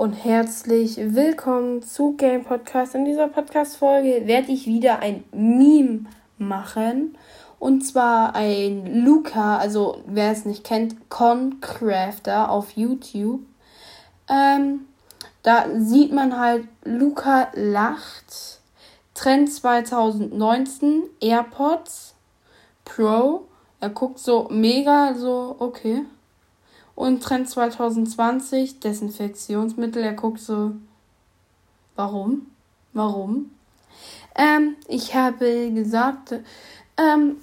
und herzlich willkommen zu Game Podcast. In dieser Podcast-Folge werde ich wieder ein Meme machen. Und zwar ein Luca, also wer es nicht kennt, Concrafter auf YouTube. Ähm, da sieht man halt, Luca lacht. Trend 2019, AirPods Pro. Er guckt so mega so, okay. Und Trend 2020, Desinfektionsmittel. Er guckt so, warum? Warum? Ähm, ich habe gesagt, ähm,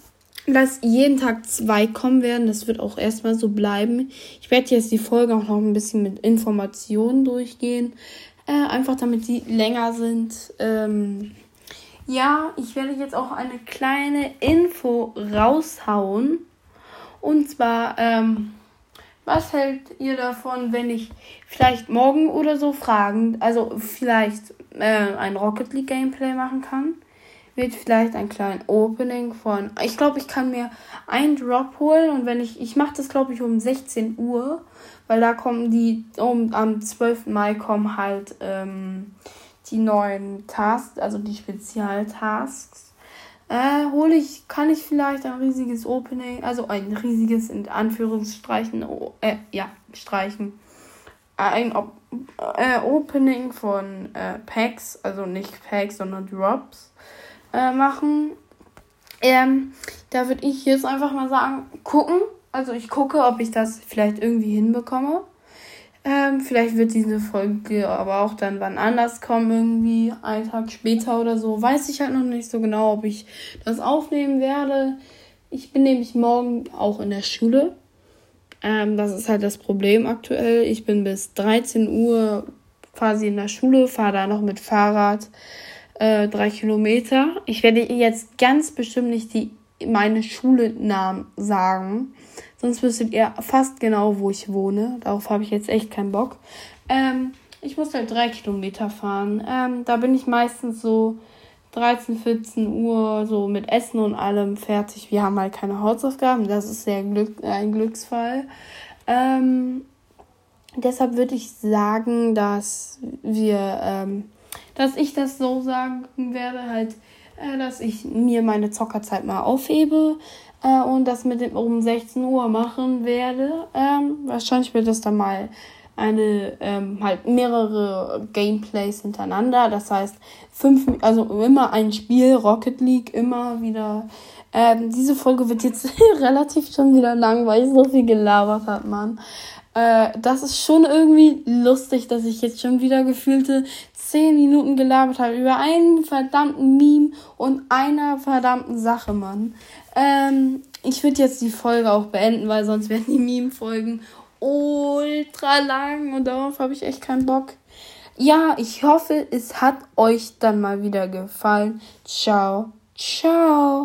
dass jeden Tag zwei kommen werden. Das wird auch erstmal so bleiben. Ich werde jetzt die Folge auch noch ein bisschen mit Informationen durchgehen. Äh, einfach damit die länger sind. Ähm, ja, ich werde jetzt auch eine kleine Info raushauen. Und zwar, ähm, was hält ihr davon, wenn ich vielleicht morgen oder so fragen, also vielleicht äh, ein Rocket League Gameplay machen kann? Wird vielleicht ein kleines Opening von. Ich glaube, ich kann mir einen Drop holen und wenn ich. Ich mache das, glaube ich, um 16 Uhr, weil da kommen die. Um, am 12. Mai kommen halt ähm, die neuen Tasks, also die Spezialtasks äh, hole ich, kann ich vielleicht ein riesiges Opening, also ein riesiges in Anführungsstreichen, äh, ja, streichen. Ein äh, Opening von äh, Packs, also nicht Packs, sondern Drops äh, machen. Ähm, da würde ich jetzt einfach mal sagen, gucken. Also ich gucke, ob ich das vielleicht irgendwie hinbekomme. Ähm, vielleicht wird diese Folge aber auch dann wann anders kommen, irgendwie einen Tag später oder so. Weiß ich halt noch nicht so genau, ob ich das aufnehmen werde. Ich bin nämlich morgen auch in der Schule. Ähm, das ist halt das Problem aktuell. Ich bin bis 13 Uhr quasi in der Schule, fahre da noch mit Fahrrad äh, drei Kilometer. Ich werde jetzt ganz bestimmt nicht die meine Schule-Namen sagen. Sonst wüsstet ihr fast genau, wo ich wohne. Darauf habe ich jetzt echt keinen Bock. Ähm, ich muss halt drei Kilometer fahren. Ähm, da bin ich meistens so 13, 14 Uhr so mit Essen und allem fertig. Wir haben halt keine Hausaufgaben. Das ist sehr Glück, ein Glücksfall. Ähm, deshalb würde ich sagen, dass wir, ähm, dass ich das so sagen werde, halt, äh, dass ich mir meine Zockerzeit mal aufhebe äh, und das mit dem um 16 Uhr machen werde. Ähm, wahrscheinlich wird das dann mal eine ähm, halt mehrere Gameplays hintereinander. Das heißt fünf, also immer ein Spiel Rocket League immer wieder. Ähm, diese Folge wird jetzt relativ schon wieder lang, weil ich so viel gelabert habe, Mann. Äh, das ist schon irgendwie lustig, dass ich jetzt schon wieder gefühlte 10 Minuten gelabert habe über einen verdammten Meme und einer verdammten Sache, Mann. Ähm, ich würde jetzt die Folge auch beenden, weil sonst werden die Meme-Folgen ultra lang und darauf habe ich echt keinen Bock. Ja, ich hoffe, es hat euch dann mal wieder gefallen. Ciao, ciao.